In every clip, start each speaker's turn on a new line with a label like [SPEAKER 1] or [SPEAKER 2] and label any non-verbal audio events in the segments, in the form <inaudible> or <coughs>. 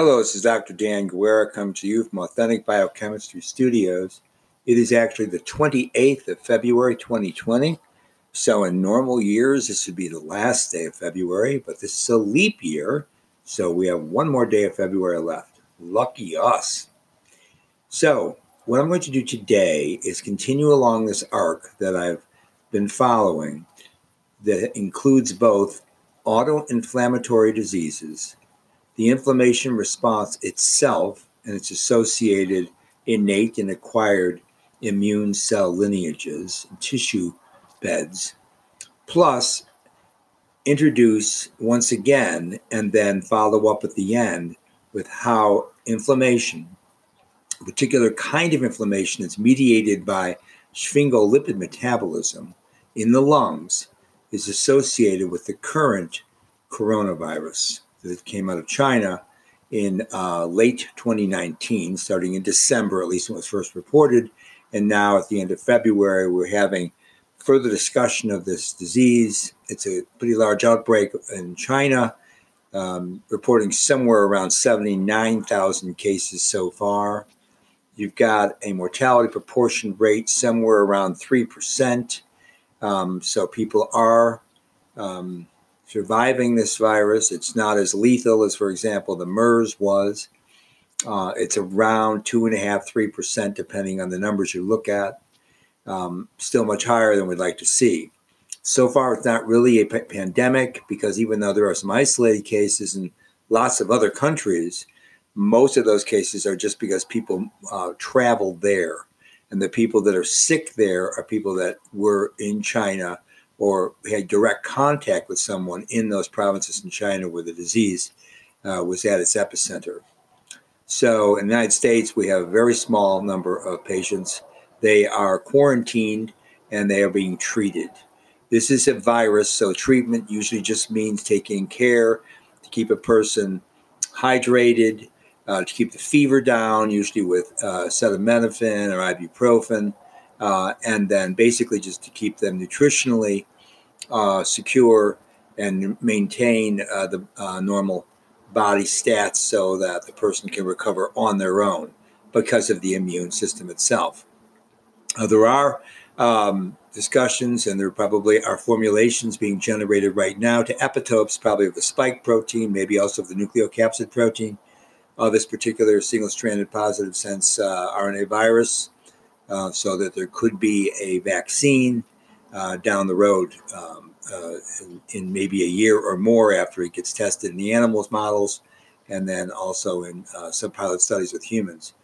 [SPEAKER 1] Hello, this is Dr. Dan Guerra coming to you from Authentic Biochemistry Studios. It is actually the 28th of February 2020. So, in normal years, this would be the last day of February, but this is a leap year. So, we have one more day of February left. Lucky us. So, what I'm going to do today is continue along this arc that I've been following that includes both autoinflammatory diseases the inflammation response itself and its associated innate and acquired immune cell lineages tissue beds, plus introduce once again and then follow up at the end with how inflammation, a particular kind of inflammation that's mediated by sphingolipid metabolism in the lungs, is associated with the current coronavirus that came out of China in uh, late 2019, starting in December, at least when it was first reported. And now at the end of February, we're having further discussion of this disease. It's a pretty large outbreak in China, um, reporting somewhere around 79,000 cases so far. You've got a mortality proportion rate somewhere around 3%. Um, so people are um, surviving this virus. It's not as lethal as, for example, the MERS was. Uh, it's around two and a half, three percent, depending on the numbers you look at. Um, still much higher than we'd like to see. So far, it's not really a p- pandemic because even though there are some isolated cases in lots of other countries, most of those cases are just because people uh, travel there. And the people that are sick there are people that were in China or had direct contact with someone in those provinces in China where the disease uh, was at its epicenter. So in the United States, we have a very small number of patients. They are quarantined and they are being treated. This is a virus, so treatment usually just means taking care to keep a person hydrated, uh, to keep the fever down, usually with uh, acetaminophen or ibuprofen uh, and then basically just to keep them nutritionally uh, secure and maintain uh, the uh, normal body stats so that the person can recover on their own because of the immune system itself. Uh, there are um, discussions, and there probably are formulations being generated right now to epitopes, probably of the spike protein, maybe also of the nucleocapsid protein of this particular single stranded positive sense uh, RNA virus uh, so that there could be a vaccine uh, down the road um, uh, in, in, maybe a year or more after it gets tested in the animals models and then also in uh, some pilot studies with humans.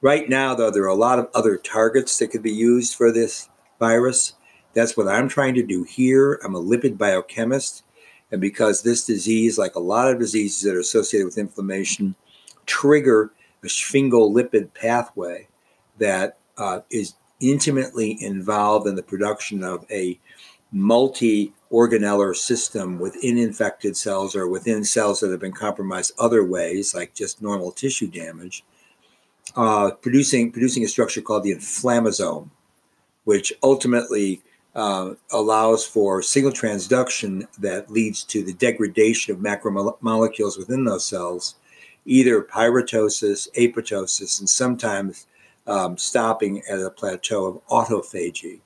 [SPEAKER 1] Right now, though, there are a lot of other targets that could be used for this virus. That's what I'm trying to do here. I'm a lipid biochemist. And because this disease, like a lot of diseases that are associated with inflammation, trigger a sphingolipid pathway that uh, is intimately involved in the production of a multi organellar system within infected cells or within cells that have been compromised other ways, like just normal tissue damage, uh, producing producing a structure called the inflammasome, which ultimately uh, allows for signal transduction that leads to the degradation of macromolecules within those cells, either pyroptosis, apoptosis, and sometimes um, stopping at a plateau of autophagy.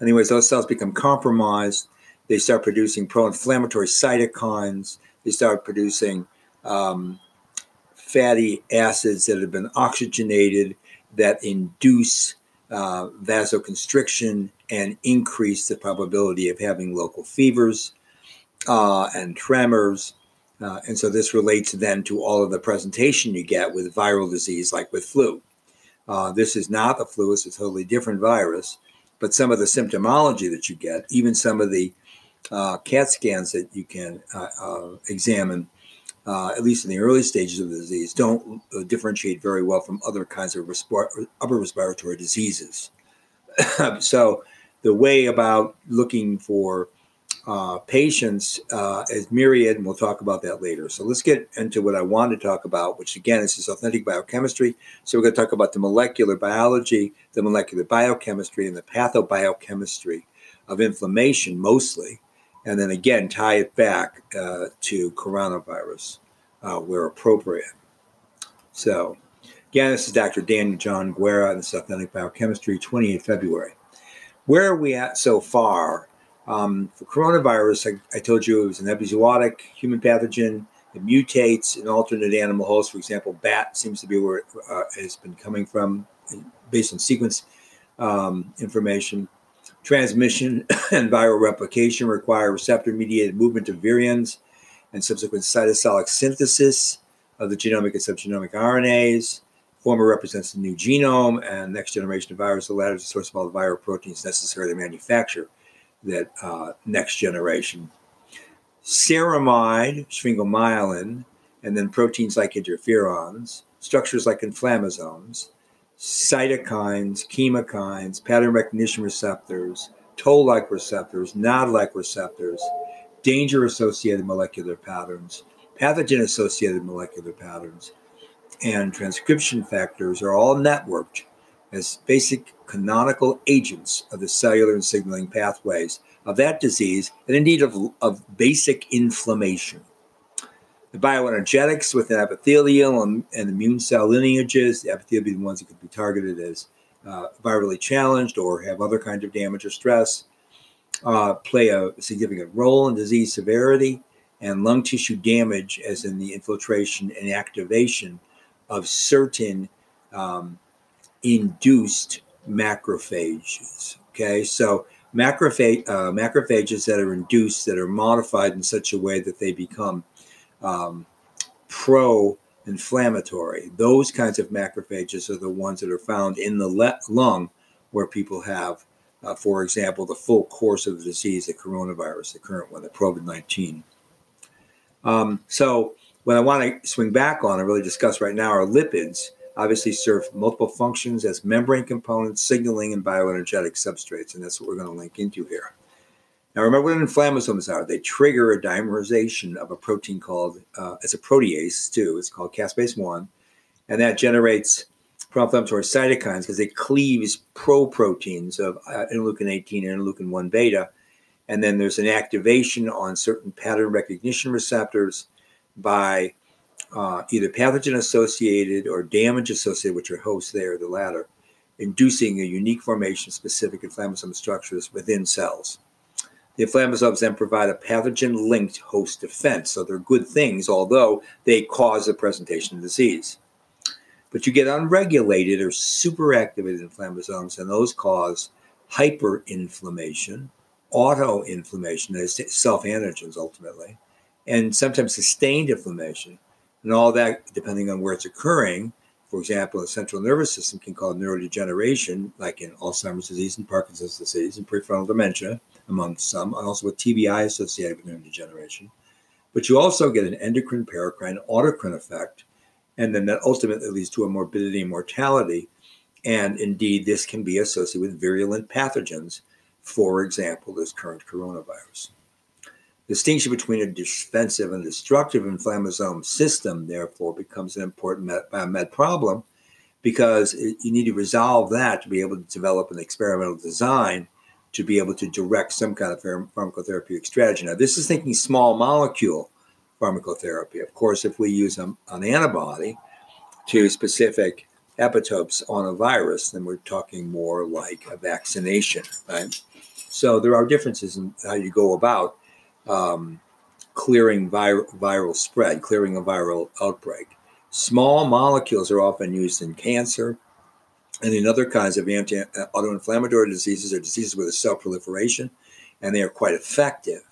[SPEAKER 1] Anyways, those cells become compromised. They start producing pro inflammatory cytokines. They start producing um, fatty acids that have been oxygenated that induce uh, vasoconstriction and increase the probability of having local fevers uh, and tremors. Uh, and so this relates then to all of the presentation you get with viral disease, like with flu. Uh, this is not the flu, it's a totally different virus. But some of the symptomology that you get, even some of the uh, CAT scans that you can uh, uh examine, uh, at least in the early stages of the disease, don't uh, differentiate very well from other kinds of upper respiratory diseases. <coughs> so, the way about looking for uh, patients uh, as myriad, and we'll talk about that later. So let's get into what I want to talk about, which again is this authentic biochemistry. So we're going to talk about the molecular biology, the molecular biochemistry, and the pathobiochemistry of inflammation mostly, and then again tie it back uh, to coronavirus uh, where appropriate. So, again, this is Dr. Daniel John Guerra and this is Authentic Biochemistry, 28 February. Where are we at so far? Um, for coronavirus, I, I, told you it was an epizootic human pathogen. It mutates in alternate animal hosts. For example, bat seems to be where it uh, has been coming from based on sequence um, information. Transmission <coughs> and viral replication require receptor mediated movement of virions and subsequent cytosolic synthesis of the genomic and subgenomic RNAs. Former represents the new genome, and next generation of virus, the latter is the source of all the viral proteins necessary to manufacture that uh, next generation. Ceramide, sphingomyelin, and then proteins like interferons, structures like inflammasomes, cytokines, chemokines, pattern recognition receptors, toll like receptors, nod like receptors, danger associated molecular patterns, pathogen associated molecular patterns, and transcription factors are all networked as basic canonical agents of the cellular and signaling pathways of that disease and indeed of, of basic inflammation. The bioenergetics with within epithelial and, and immune cell lineages, the epithelial being the ones that could be targeted as uh, virally challenged or have other kinds of damage or stress, uh, play a significant role in disease severity and lung tissue damage, as in the infiltration and activation of certain um, induced macrophages. Okay, so macrophage, uh, macrophages that are induced, that are modified in such a way that they become um, pro inflammatory. Those kinds of macrophages are the ones that are found in the le- lung where people have, uh, for example, the full course of the disease, the coronavirus, the current one, the COVID 19. Um, so, what I want to swing back on and really discuss right now are lipids obviously serve multiple functions as membrane components, signaling, and bioenergetic substrates. And that's what we're going to link into here. Now, remember what inflammasomes are. They trigger a dimerization of a protein called, uh, it's a protease too, it's called caspase 1. And that generates pro-inflammatory cytokines because it cleaves pro-proteins of uh, interleukin 18 and interleukin 1 beta. And then there's an activation on certain pattern recognition receptors by uh, either pathogen associated or damage associated, which are hosts there, the latter, inducing a unique formation of specific inflammasome structures within cells. The inflammasomes then provide a pathogen linked host defense. So they're good things, although they cause the presentation of disease. But you get unregulated or superactivated inflammasomes, and those cause hyperinflammation, autoinflammation, that is self antigens ultimately, and sometimes sustained inflammation and all that, depending on where it's occurring, for example, the central nervous system can cause neurodegeneration, like in Alzheimer's disease and Parkinson's disease and prefrontal dementia, among some, and also with TBI associated with neurodegeneration. But you also get an endocrine, paracrine, autocrine effect, and then that ultimately leads to a morbidity and mortality. And indeed, this can be associated with virulent pathogens, for example, this current coronavirus distinction between a defensive and destructive inflammasome system, therefore, becomes an important med, uh, med problem because it, you need to resolve that to be able to develop an experimental design to be able to direct some kind of pharmacotherapeutic strategy. Now, this is thinking small molecule pharmacotherapy. Of course, if we use a, an antibody to specific epitopes on a virus, then we're talking more like a vaccination, right? So there are differences in how you go about um, clearing vir- viral spread, clearing a viral outbreak. Small molecules are often used in cancer and in other kinds of anti uh, autoinflammatory diseases or diseases with a cell proliferation, and they are quite effective.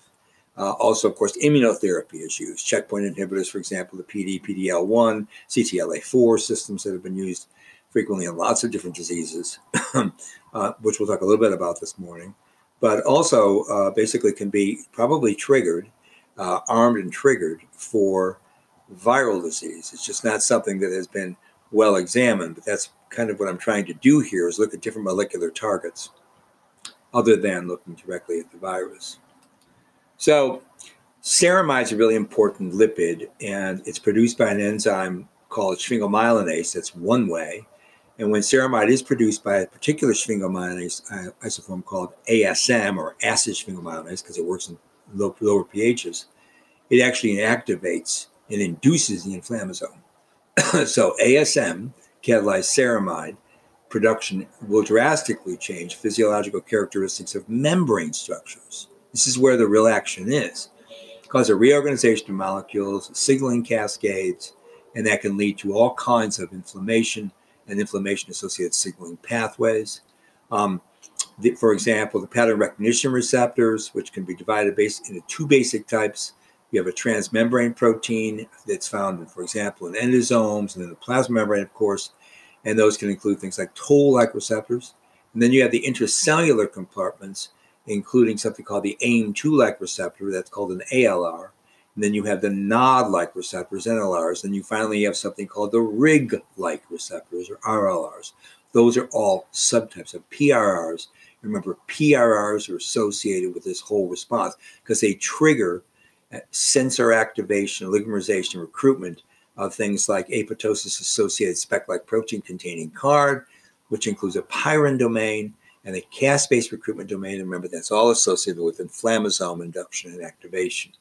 [SPEAKER 1] Uh, also, of course, immunotherapy is used. Checkpoint inhibitors, for example, the PD, PDL1, CTLA4 systems that have been used frequently in lots of different diseases, <clears throat> uh, which we'll talk a little bit about this morning but also uh, basically can be probably triggered, uh, armed and triggered for viral disease. It's just not something that has been well examined, but that's kind of what I'm trying to do here is look at different molecular targets other than looking directly at the virus. So ceramide is a really important lipid, and it's produced by an enzyme called sphingomyelinase. That's one way. And when ceramide is produced by a particular sphingomyelinase isoform called ASM or acid sphingomyelinase, because it works in low, lower pHs, it actually activates and induces the inflammasome. <coughs> so ASM, catalyzed ceramide, production will drastically change physiological characteristics of membrane structures. This is where the real action is. Cause a reorganization of molecules, signaling cascades, and that can lead to all kinds of inflammation and inflammation associated signaling pathways. Um, the, for example, the pattern recognition receptors, which can be divided based into two basic types. You have a transmembrane protein that's found, in, for example, in endosomes and in the plasma membrane, of course, and those can include things like toll-like receptors. And then you have the intracellular compartments, including something called the AIM2-like receptor, that's called an ALR. And then you have the NOD-like receptors, NLRs. And you finally have something called the RIG-like receptors, or RLRs. Those are all subtypes of PRRs. Remember, PRRs are associated with this whole response because they trigger uh, sensor activation, oligomerization, recruitment of things like apoptosis associated speck like protein containing card, which includes a pyrin domain and a caspase recruitment domain. And remember, that's all associated with inflammasome induction and activation.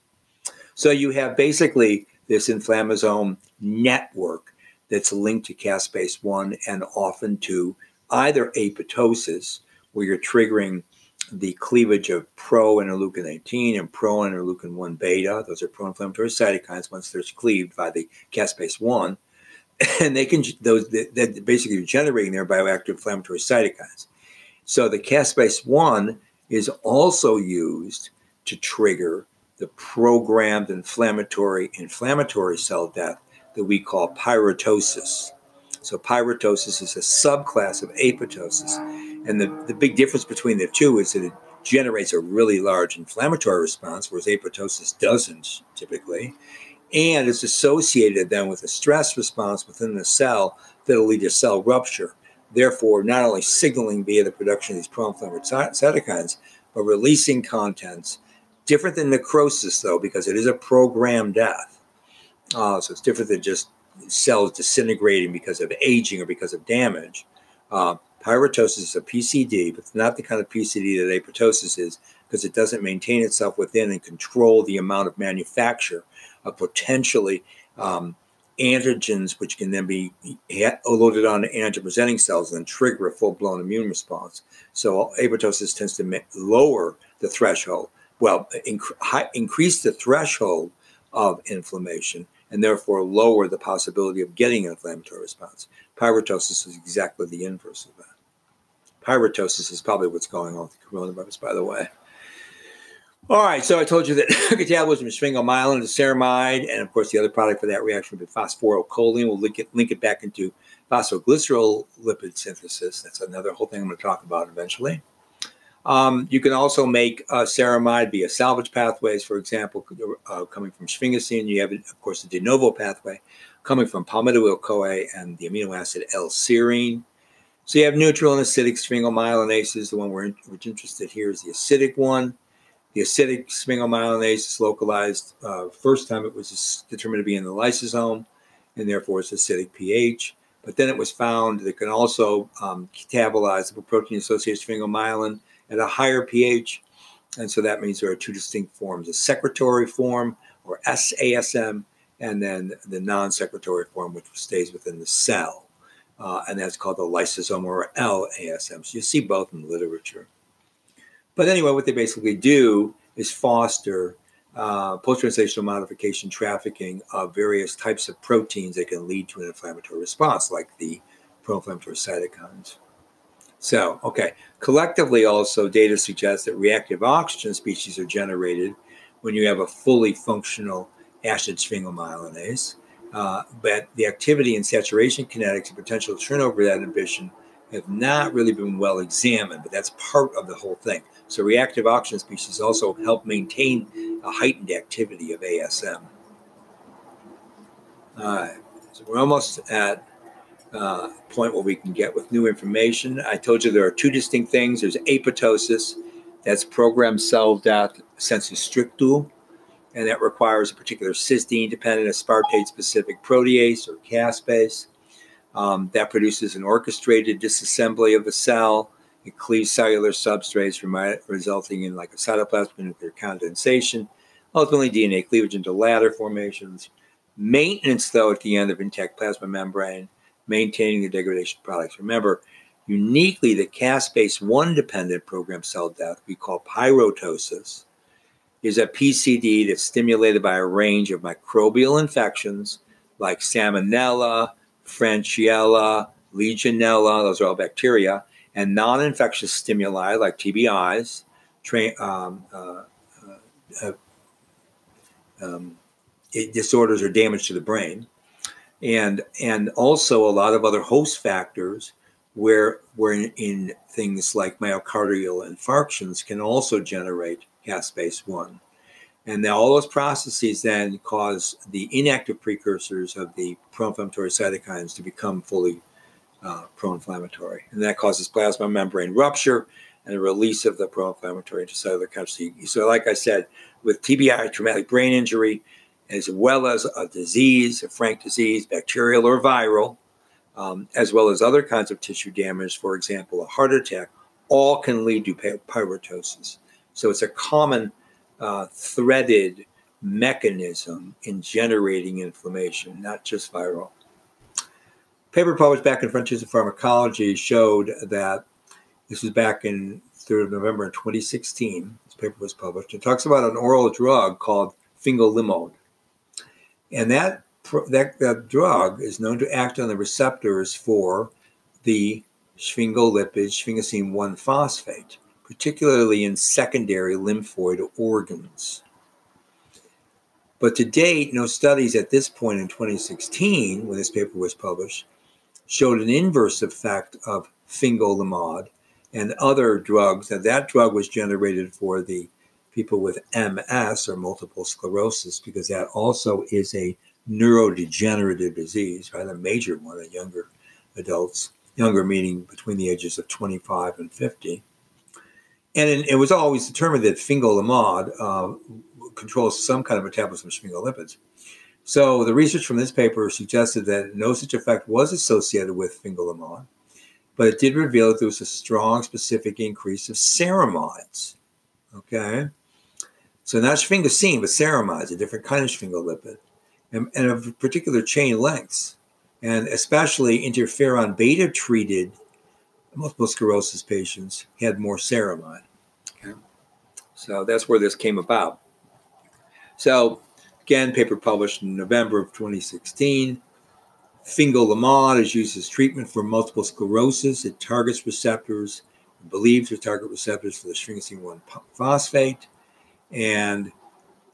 [SPEAKER 1] So you have basically this inflammasome network that's linked to caspase 1 and often to either apoptosis, where you're triggering the cleavage of pro interleukin 18 and pro interleukin 1 beta. Those are pro inflammatory cytokines once they're cleaved by the caspase 1. And they can, those, they're basically generating their bioactive inflammatory cytokines. So the caspase 1 is also used to trigger the programmed inflammatory inflammatory cell death that we call pyroptosis. So pyroptosis is a subclass of apoptosis. And the, the big difference between the two is that it generates a really large inflammatory response, whereas apoptosis doesn't typically. And it's associated then with a stress response within the cell that'll lead to cell rupture. Therefore, not only signaling via the production of these pro inflammatory cytokines, but releasing contents Different than necrosis, though, because it is a programmed death. Uh, so it's different than just cells disintegrating because of aging or because of damage. Uh, pyroptosis is a PCD, but it's not the kind of PCD that apoptosis is because it doesn't maintain itself within and control the amount of manufacture of potentially um, antigens, which can then be loaded on antigen presenting cells and trigger a full blown immune response. So apoptosis tends to lower the threshold well, inc- high, increase the threshold of inflammation and therefore lower the possibility of getting an inflammatory response. Pyroptosis is exactly the inverse of that. Pyroptosis is probably what's going on with the coronavirus, by the way. All right, so I told you that <laughs> catabolism is sphingomyelin, is ceramide, and of course the other product for that reaction would be phosphorylcholine. We'll link it, link it back into phosphoglycerol lipid synthesis. That's another whole thing I'm going to talk about eventually. Um, you can also make uh, ceramide via salvage pathways, for example, uh, coming from sphingosine. You have, of course, the de novo pathway coming from palmitoyl CoA and the amino acid L-serine. So you have neutral and acidic sphingomyelinases. The one we're, in, we're interested here is the acidic one. The acidic sphingomyelinase is localized. Uh, first time it was determined to be in the lysosome, and therefore it's acidic pH. But then it was found that it can also um, catabolize the protein associated sphingomyelin at a higher pH. And so that means there are two distinct forms a secretory form, or SASM, and then the non secretory form, which stays within the cell. Uh, and that's called the lysosome or LASM. So you see both in the literature. But anyway, what they basically do is foster uh, post translational modification trafficking of various types of proteins that can lead to an inflammatory response, like the pro inflammatory cytokines. So, okay. Collectively, also, data suggests that reactive oxygen species are generated when you have a fully functional acid sphingomyelinase. Uh, but the activity and saturation kinetics and potential turnover of that inhibition have not really been well examined, but that's part of the whole thing. So, reactive oxygen species also help maintain a heightened activity of ASM. All right, so we're almost at uh, point where we can get with new information. I told you there are two distinct things. There's apoptosis, that's programmed cell death sensu stricto, and that requires a particular cysteine-dependent aspartate-specific protease or caspase. Um, that produces an orchestrated disassembly of the cell. It cleaves cellular substrates, resulting in like a cytoplasmic nuclear condensation, ultimately DNA cleavage into ladder formations, Maintenance, though, at the end of intact plasma membrane, maintaining the degradation products. Remember, uniquely, the caspase 1 dependent programmed cell death we call pyroptosis is a PCD that's stimulated by a range of microbial infections like Salmonella, Francisella, Legionella, those are all bacteria, and non infectious stimuli like TBIs, tra- um, uh, uh, uh, um, disorders or damage to the brain, and, and also a lot of other host factors where, where in, in things like myocardial infarctions can also generate caspase 1. And all those processes then cause the inactive precursors of the pro-inflammatory cytokines to become fully uh, pro-inflammatory, and that causes plasma membrane rupture and the release of the pro-inflammatory intracellular chemistry. So, like I said, with TBI, traumatic brain injury, as well as a disease, a frank disease, bacterial or viral, um, as well as other kinds of tissue damage, for example, a heart attack, all can lead to pyroptosis. So it's a common uh, threaded mechanism in generating inflammation, not just viral. Paper published back in Frontiers of Pharmacology showed that this was back in 3rd of November in 2016. This paper was published. It talks about an oral drug called fingolimod. And that, that, that drug is known to act on the receptors for the sphingolipid sphingosine 1 phosphate particularly in secondary lymphoid organs. But to date, no studies at this point in 2016, when this paper was published, showed an inverse effect of fingolimod and other drugs. And that drug was generated for the people with MS or multiple sclerosis, because that also is a neurodegenerative disease, right? A major one in younger adults, younger meaning between the ages of 25 and 50. And it, was always determined that fingolimod uh, controls some kind of metabolism of sphingolipids. So the research from this paper suggested that no such effect was associated with fingolimod, but it did reveal that there was a strong specific increase of ceramides. Okay. So not sphingosine, but ceramides, a different kind of sphingolipid, and, and of particular chain lengths, and especially interferon beta treated multiple sclerosis patients had more ceramide. Okay. So that's where this came about. So, again, paper published in November of 2016. Fingolimod is used as treatment for multiple sclerosis. It targets receptors, believes to target receptors for the sphingosine 1 phosphate. And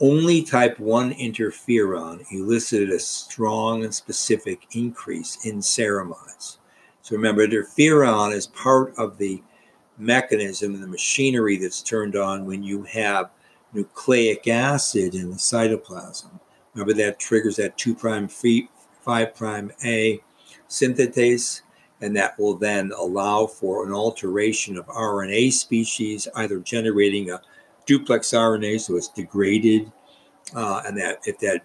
[SPEAKER 1] only type 1 interferon elicited a strong and specific increase in ceramides. So remember, interferon is part of the mechanism and the machinery that's turned on when you have nucleic acid in the cytoplasm. Remember that triggers that 2 prime 5 prime A synthetase, and that will then allow for an alteration of RNA species, either generating a duplex RNA, so it's degraded, uh, and that if that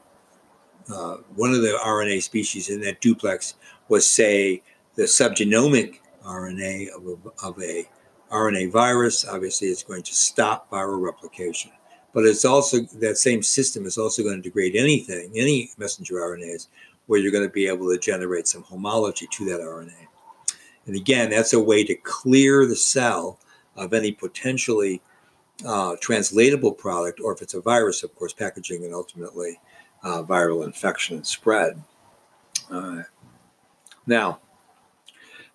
[SPEAKER 1] uh, one of the RNA species in that duplex was, say, the subgenomic RNA of a, of a RNA virus, obviously it's going to stop viral replication. But it's also that same system is also going to degrade anything, any messenger RNAs, where you're going to be able to generate some homology to that RNA. And again, that's a way to clear the cell of any potentially uh, translatable product, or if it's a virus, of course, packaging and ultimately uh, viral infection and spread. Uh, now,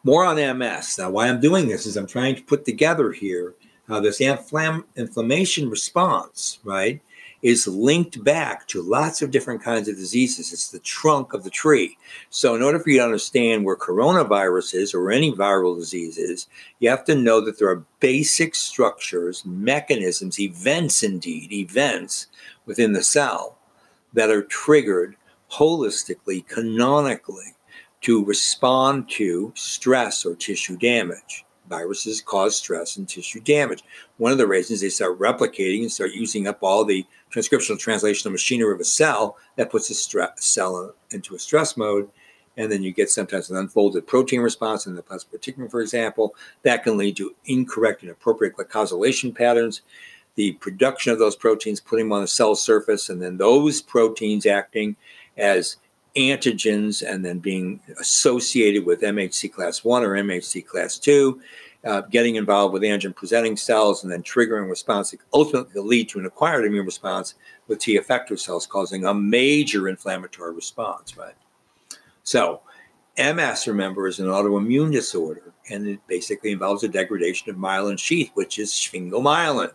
[SPEAKER 1] more on MS. Now, why I'm doing this is I'm trying to put together here how this inflam- inflammation response, right, is linked back to lots of different kinds of diseases. It's the trunk of the tree. So, in order for you to understand where coronavirus is or any viral disease is, you have to know that there are basic structures, mechanisms, events indeed, events within the cell that are triggered holistically, canonically to respond to stress or tissue damage. Viruses cause stress and tissue damage. One of the reasons they start replicating and start using up all the transcriptional translational machinery of a cell that puts a stress cell into a stress mode. And then you get sometimes an unfolded protein response in the plasma plasmaticulum, for example. That can lead to incorrect and appropriate glycosylation patterns, the production of those proteins, putting them on the cell surface, and then those proteins acting as antigens and then being associated with MHC class 1 or MHC class 2, uh, getting involved with antigen presenting cells and then triggering response that ultimately lead to an acquired immune response with T effector cells, causing a major inflammatory response, right? So, MS, remember, is an autoimmune disorder, and it basically involves a degradation of myelin sheath, which is sphingomyelin.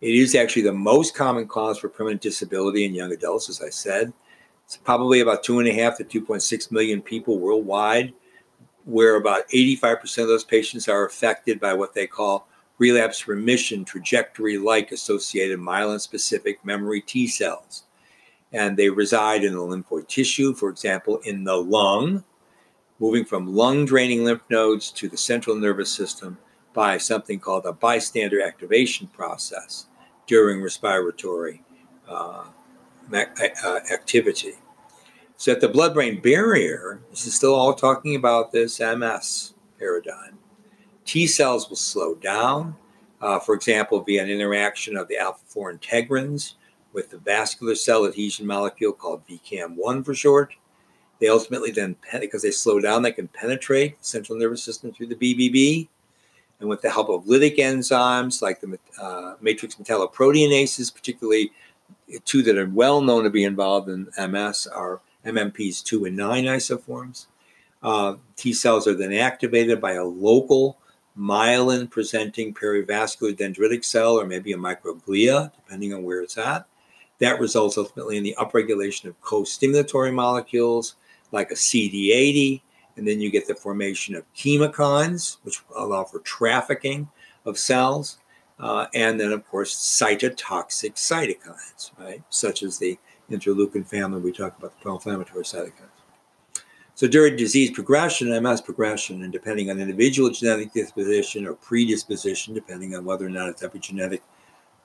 [SPEAKER 1] It is actually the most common cause for permanent disability in young adults, as I said. It's probably about two and a half to 2.6 million people worldwide, where about 85% of those patients are affected by what they call relapse remission trajectory like associated myelin specific memory T cells. And they reside in the lymphoid tissue, for example, in the lung, moving from lung draining lymph nodes to the central nervous system by something called a bystander activation process during respiratory uh, uh, activity. So at the blood brain barrier, this is still all talking about this MS paradigm. T cells will slow down, uh, for example, via an interaction of the alpha 4 integrins with the vascular cell adhesion molecule called VCAM1 for short. They ultimately then, because they slow down, they can penetrate the central nervous system through the BBB. And with the help of lytic enzymes like the uh, matrix metalloproteinases, particularly two that are well known to be involved in MS, are MMPs 2 and 9 isoforms. Uh, T cells are then activated by a local myelin presenting perivascular dendritic cell or maybe a microglia, depending on where it's at. That results ultimately in the upregulation of co stimulatory molecules like a CD80. And then you get the formation of chemokines, which allow for trafficking of cells. Uh, and then, of course, cytotoxic cytokines, right? Such as the interleukin family, we talk about the pro-inflammatory cytokines. So during disease progression, MS progression, and depending on individual genetic disposition or predisposition, depending on whether or not it's epigenetic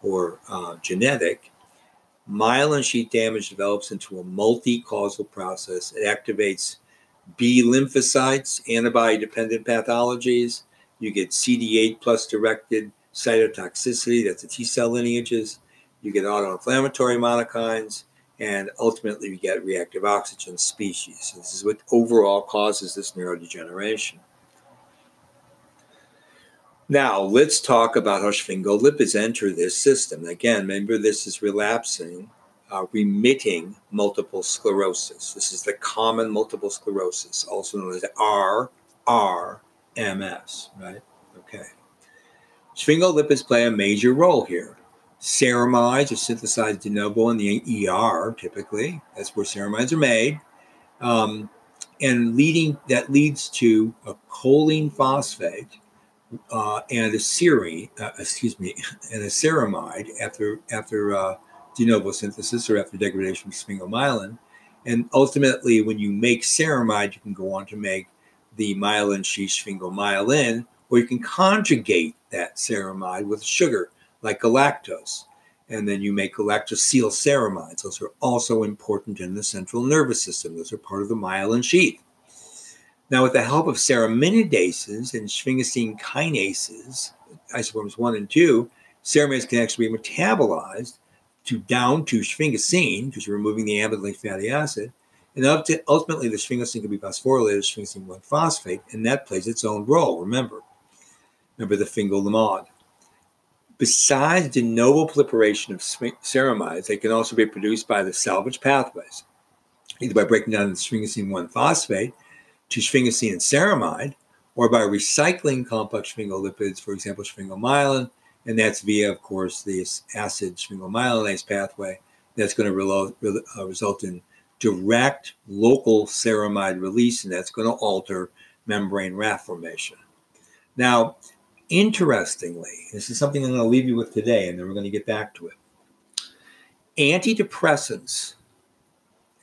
[SPEAKER 1] or uh, genetic, myelin sheath damage develops into a multi-causal process. It activates B lymphocytes, antibody-dependent pathologies. You get CD8 plus directed cytotoxicity, that's the T cell lineages. You get autoinflammatory monokines and ultimately we get reactive oxygen species. This is what overall causes this neurodegeneration. Now, let's talk about how sphingolipids enter this system. Again, remember this is relapsing, uh, remitting multiple sclerosis. This is the common multiple sclerosis, also known as RRMS, right? Okay. Sphingolipids play a major role here. Ceramides are synthesized de novo in the ER, typically. That's where ceramides are made. Um, and leading that leads to a choline phosphate uh, and a serine, uh, excuse me, <laughs> and a ceramide after after uh, de novo synthesis or after degradation of sphingomyelin. And ultimately, when you make ceramide, you can go on to make the myelin sheath sphingomyelin, or you can conjugate that ceramide with sugar like galactose. And then you make galactosyl ceramides. Those are also important in the central nervous system. Those are part of the myelin sheath. Now, with the help of ceraminidases and sphingosine kinases, isoforms 1 and 2, ceramides can actually be metabolized to down to sphingosine, because you're removing the amide fatty acid. And to, ultimately, the sphingosine can be phosphorylated to sphingosine 1 phosphate, and that plays its own role. Remember, remember the fingolimod. Besides de novo proliferation of ceramides, they can also be produced by the salvage pathways, either by breaking down the sphingosine 1 phosphate to sphingosine and ceramide, or by recycling complex sphingolipids, for example, sphingomyelin, and that's via, of course, the acid sphingomyelinase pathway. That's going to uh, result in direct local ceramide release, and that's going to alter membrane raft formation. Now, Interestingly, this is something I'm going to leave you with today, and then we're going to get back to it. Antidepressants,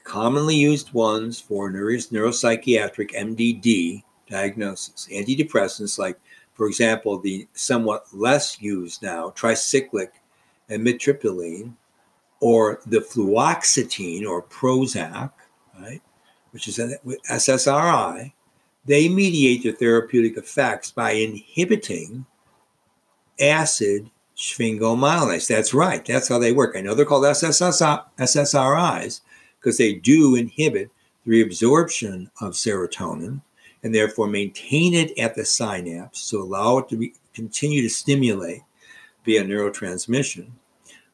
[SPEAKER 1] commonly used ones for neuropsychiatric MDD diagnosis, antidepressants like, for example, the somewhat less used now tricyclic and amitriptyline, or the fluoxetine or Prozac, right, which is an SSRI, they mediate their therapeutic effects by inhibiting acid sphingomyelinase. That's right. That's how they work. I know they're called SSRIs because they do inhibit the reabsorption of serotonin and therefore maintain it at the synapse to allow it to be, continue to stimulate via neurotransmission.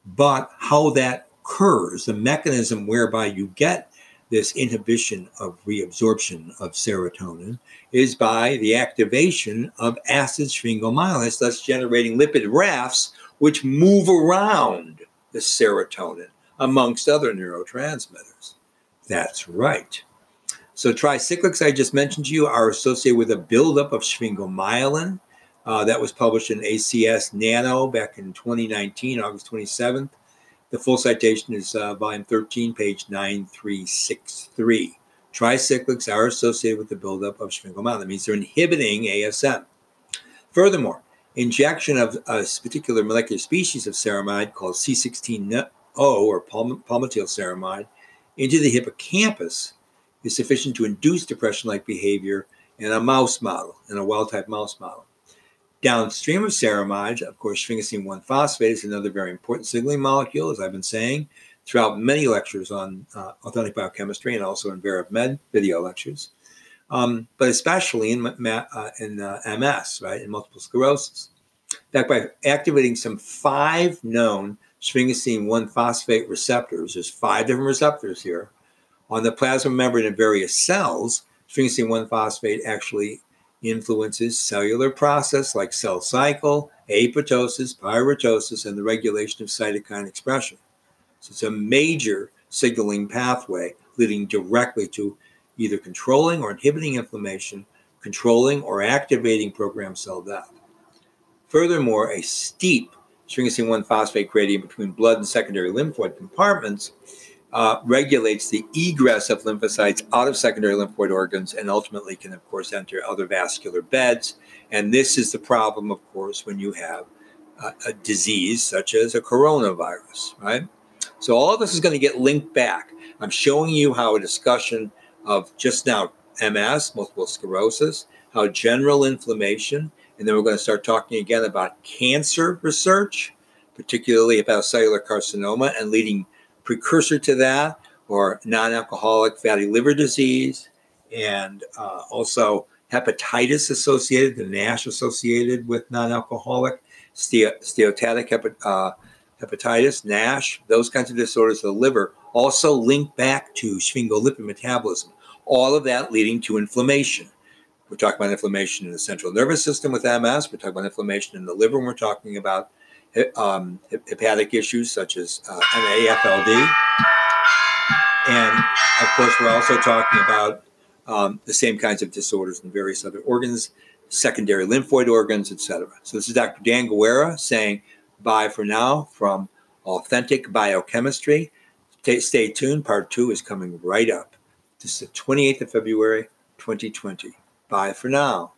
[SPEAKER 1] But how that occurs, the mechanism whereby you get this inhibition of reabsorption of serotonin is by the activation of acid sphingomyelin, thus generating lipid rafts which move around the serotonin amongst other neurotransmitters. That's right. So tricyclics I just mentioned to you are associated with a buildup of sphingomyelin. Uh, that was published in ACS Nano back in 2019, August 27th. The full citation is uh, volume 13, page 9363. Tricyclics are associated with the buildup of sphingomyelin. That means they're inhibiting ASM. Furthermore, injection of a particular molecular species of ceramide called C16O or palmitoyl ceramide into the hippocampus is sufficient to induce depression-like behavior in a mouse model, in a wild-type mouse model. Downstream of ceramide, of course, sphingosine 1 phosphate is another very important signaling molecule, as I've been saying throughout many lectures on uh, authentic biochemistry and also in Vera Med video lectures, um, but especially in, uh, in uh, MS, right, in multiple sclerosis. In fact, by activating some five known sphingosine 1 phosphate receptors, there's five different receptors here, on the plasma membrane of various cells, sphingosine 1 phosphate actually influences cellular process like cell cycle, apoptosis, pyroptosis, and the regulation of cytokine expression. So it's a major signaling pathway leading directly to either controlling or inhibiting inflammation, controlling or activating programmed cell death. Furthermore, a steep sphingosine 1 phosphate gradient between blood and secondary lymphoid compartments uh, regulates the egress of lymphocytes out of secondary lymphoid organs and ultimately can, of course, enter other vascular beds. And this is the problem, of course, when you have uh, a disease such as a coronavirus, right? So all this is going to get linked back. I'm showing you how a discussion of just now MS, multiple sclerosis, how general inflammation, and then we're going to start talking again about cancer research, particularly about cellular carcinoma and leading precursor to that, or non alcoholic fatty liver disease, and uh, also hepatitis associated, the NASH associated with non alcoholic, steatotic hepat- uh, hepatitis, NASH, those kinds of disorders of the liver also link back to sphingolipid metabolism. All of that leading to inflammation. We're talking about inflammation in the central nervous system with MS. We're talking about inflammation in the liver. And we're talking about um, hepatic issues such as uh, MAFLD. And of course, we're also talking about um, the same kinds of disorders in various other organs, secondary lymphoid organs, etc. So this is Dr. Dan Guerra saying bye for now from Authentic Biochemistry. Stay, stay tuned. Part two is coming right up. This is the 28th of February, 2020. Bye for now.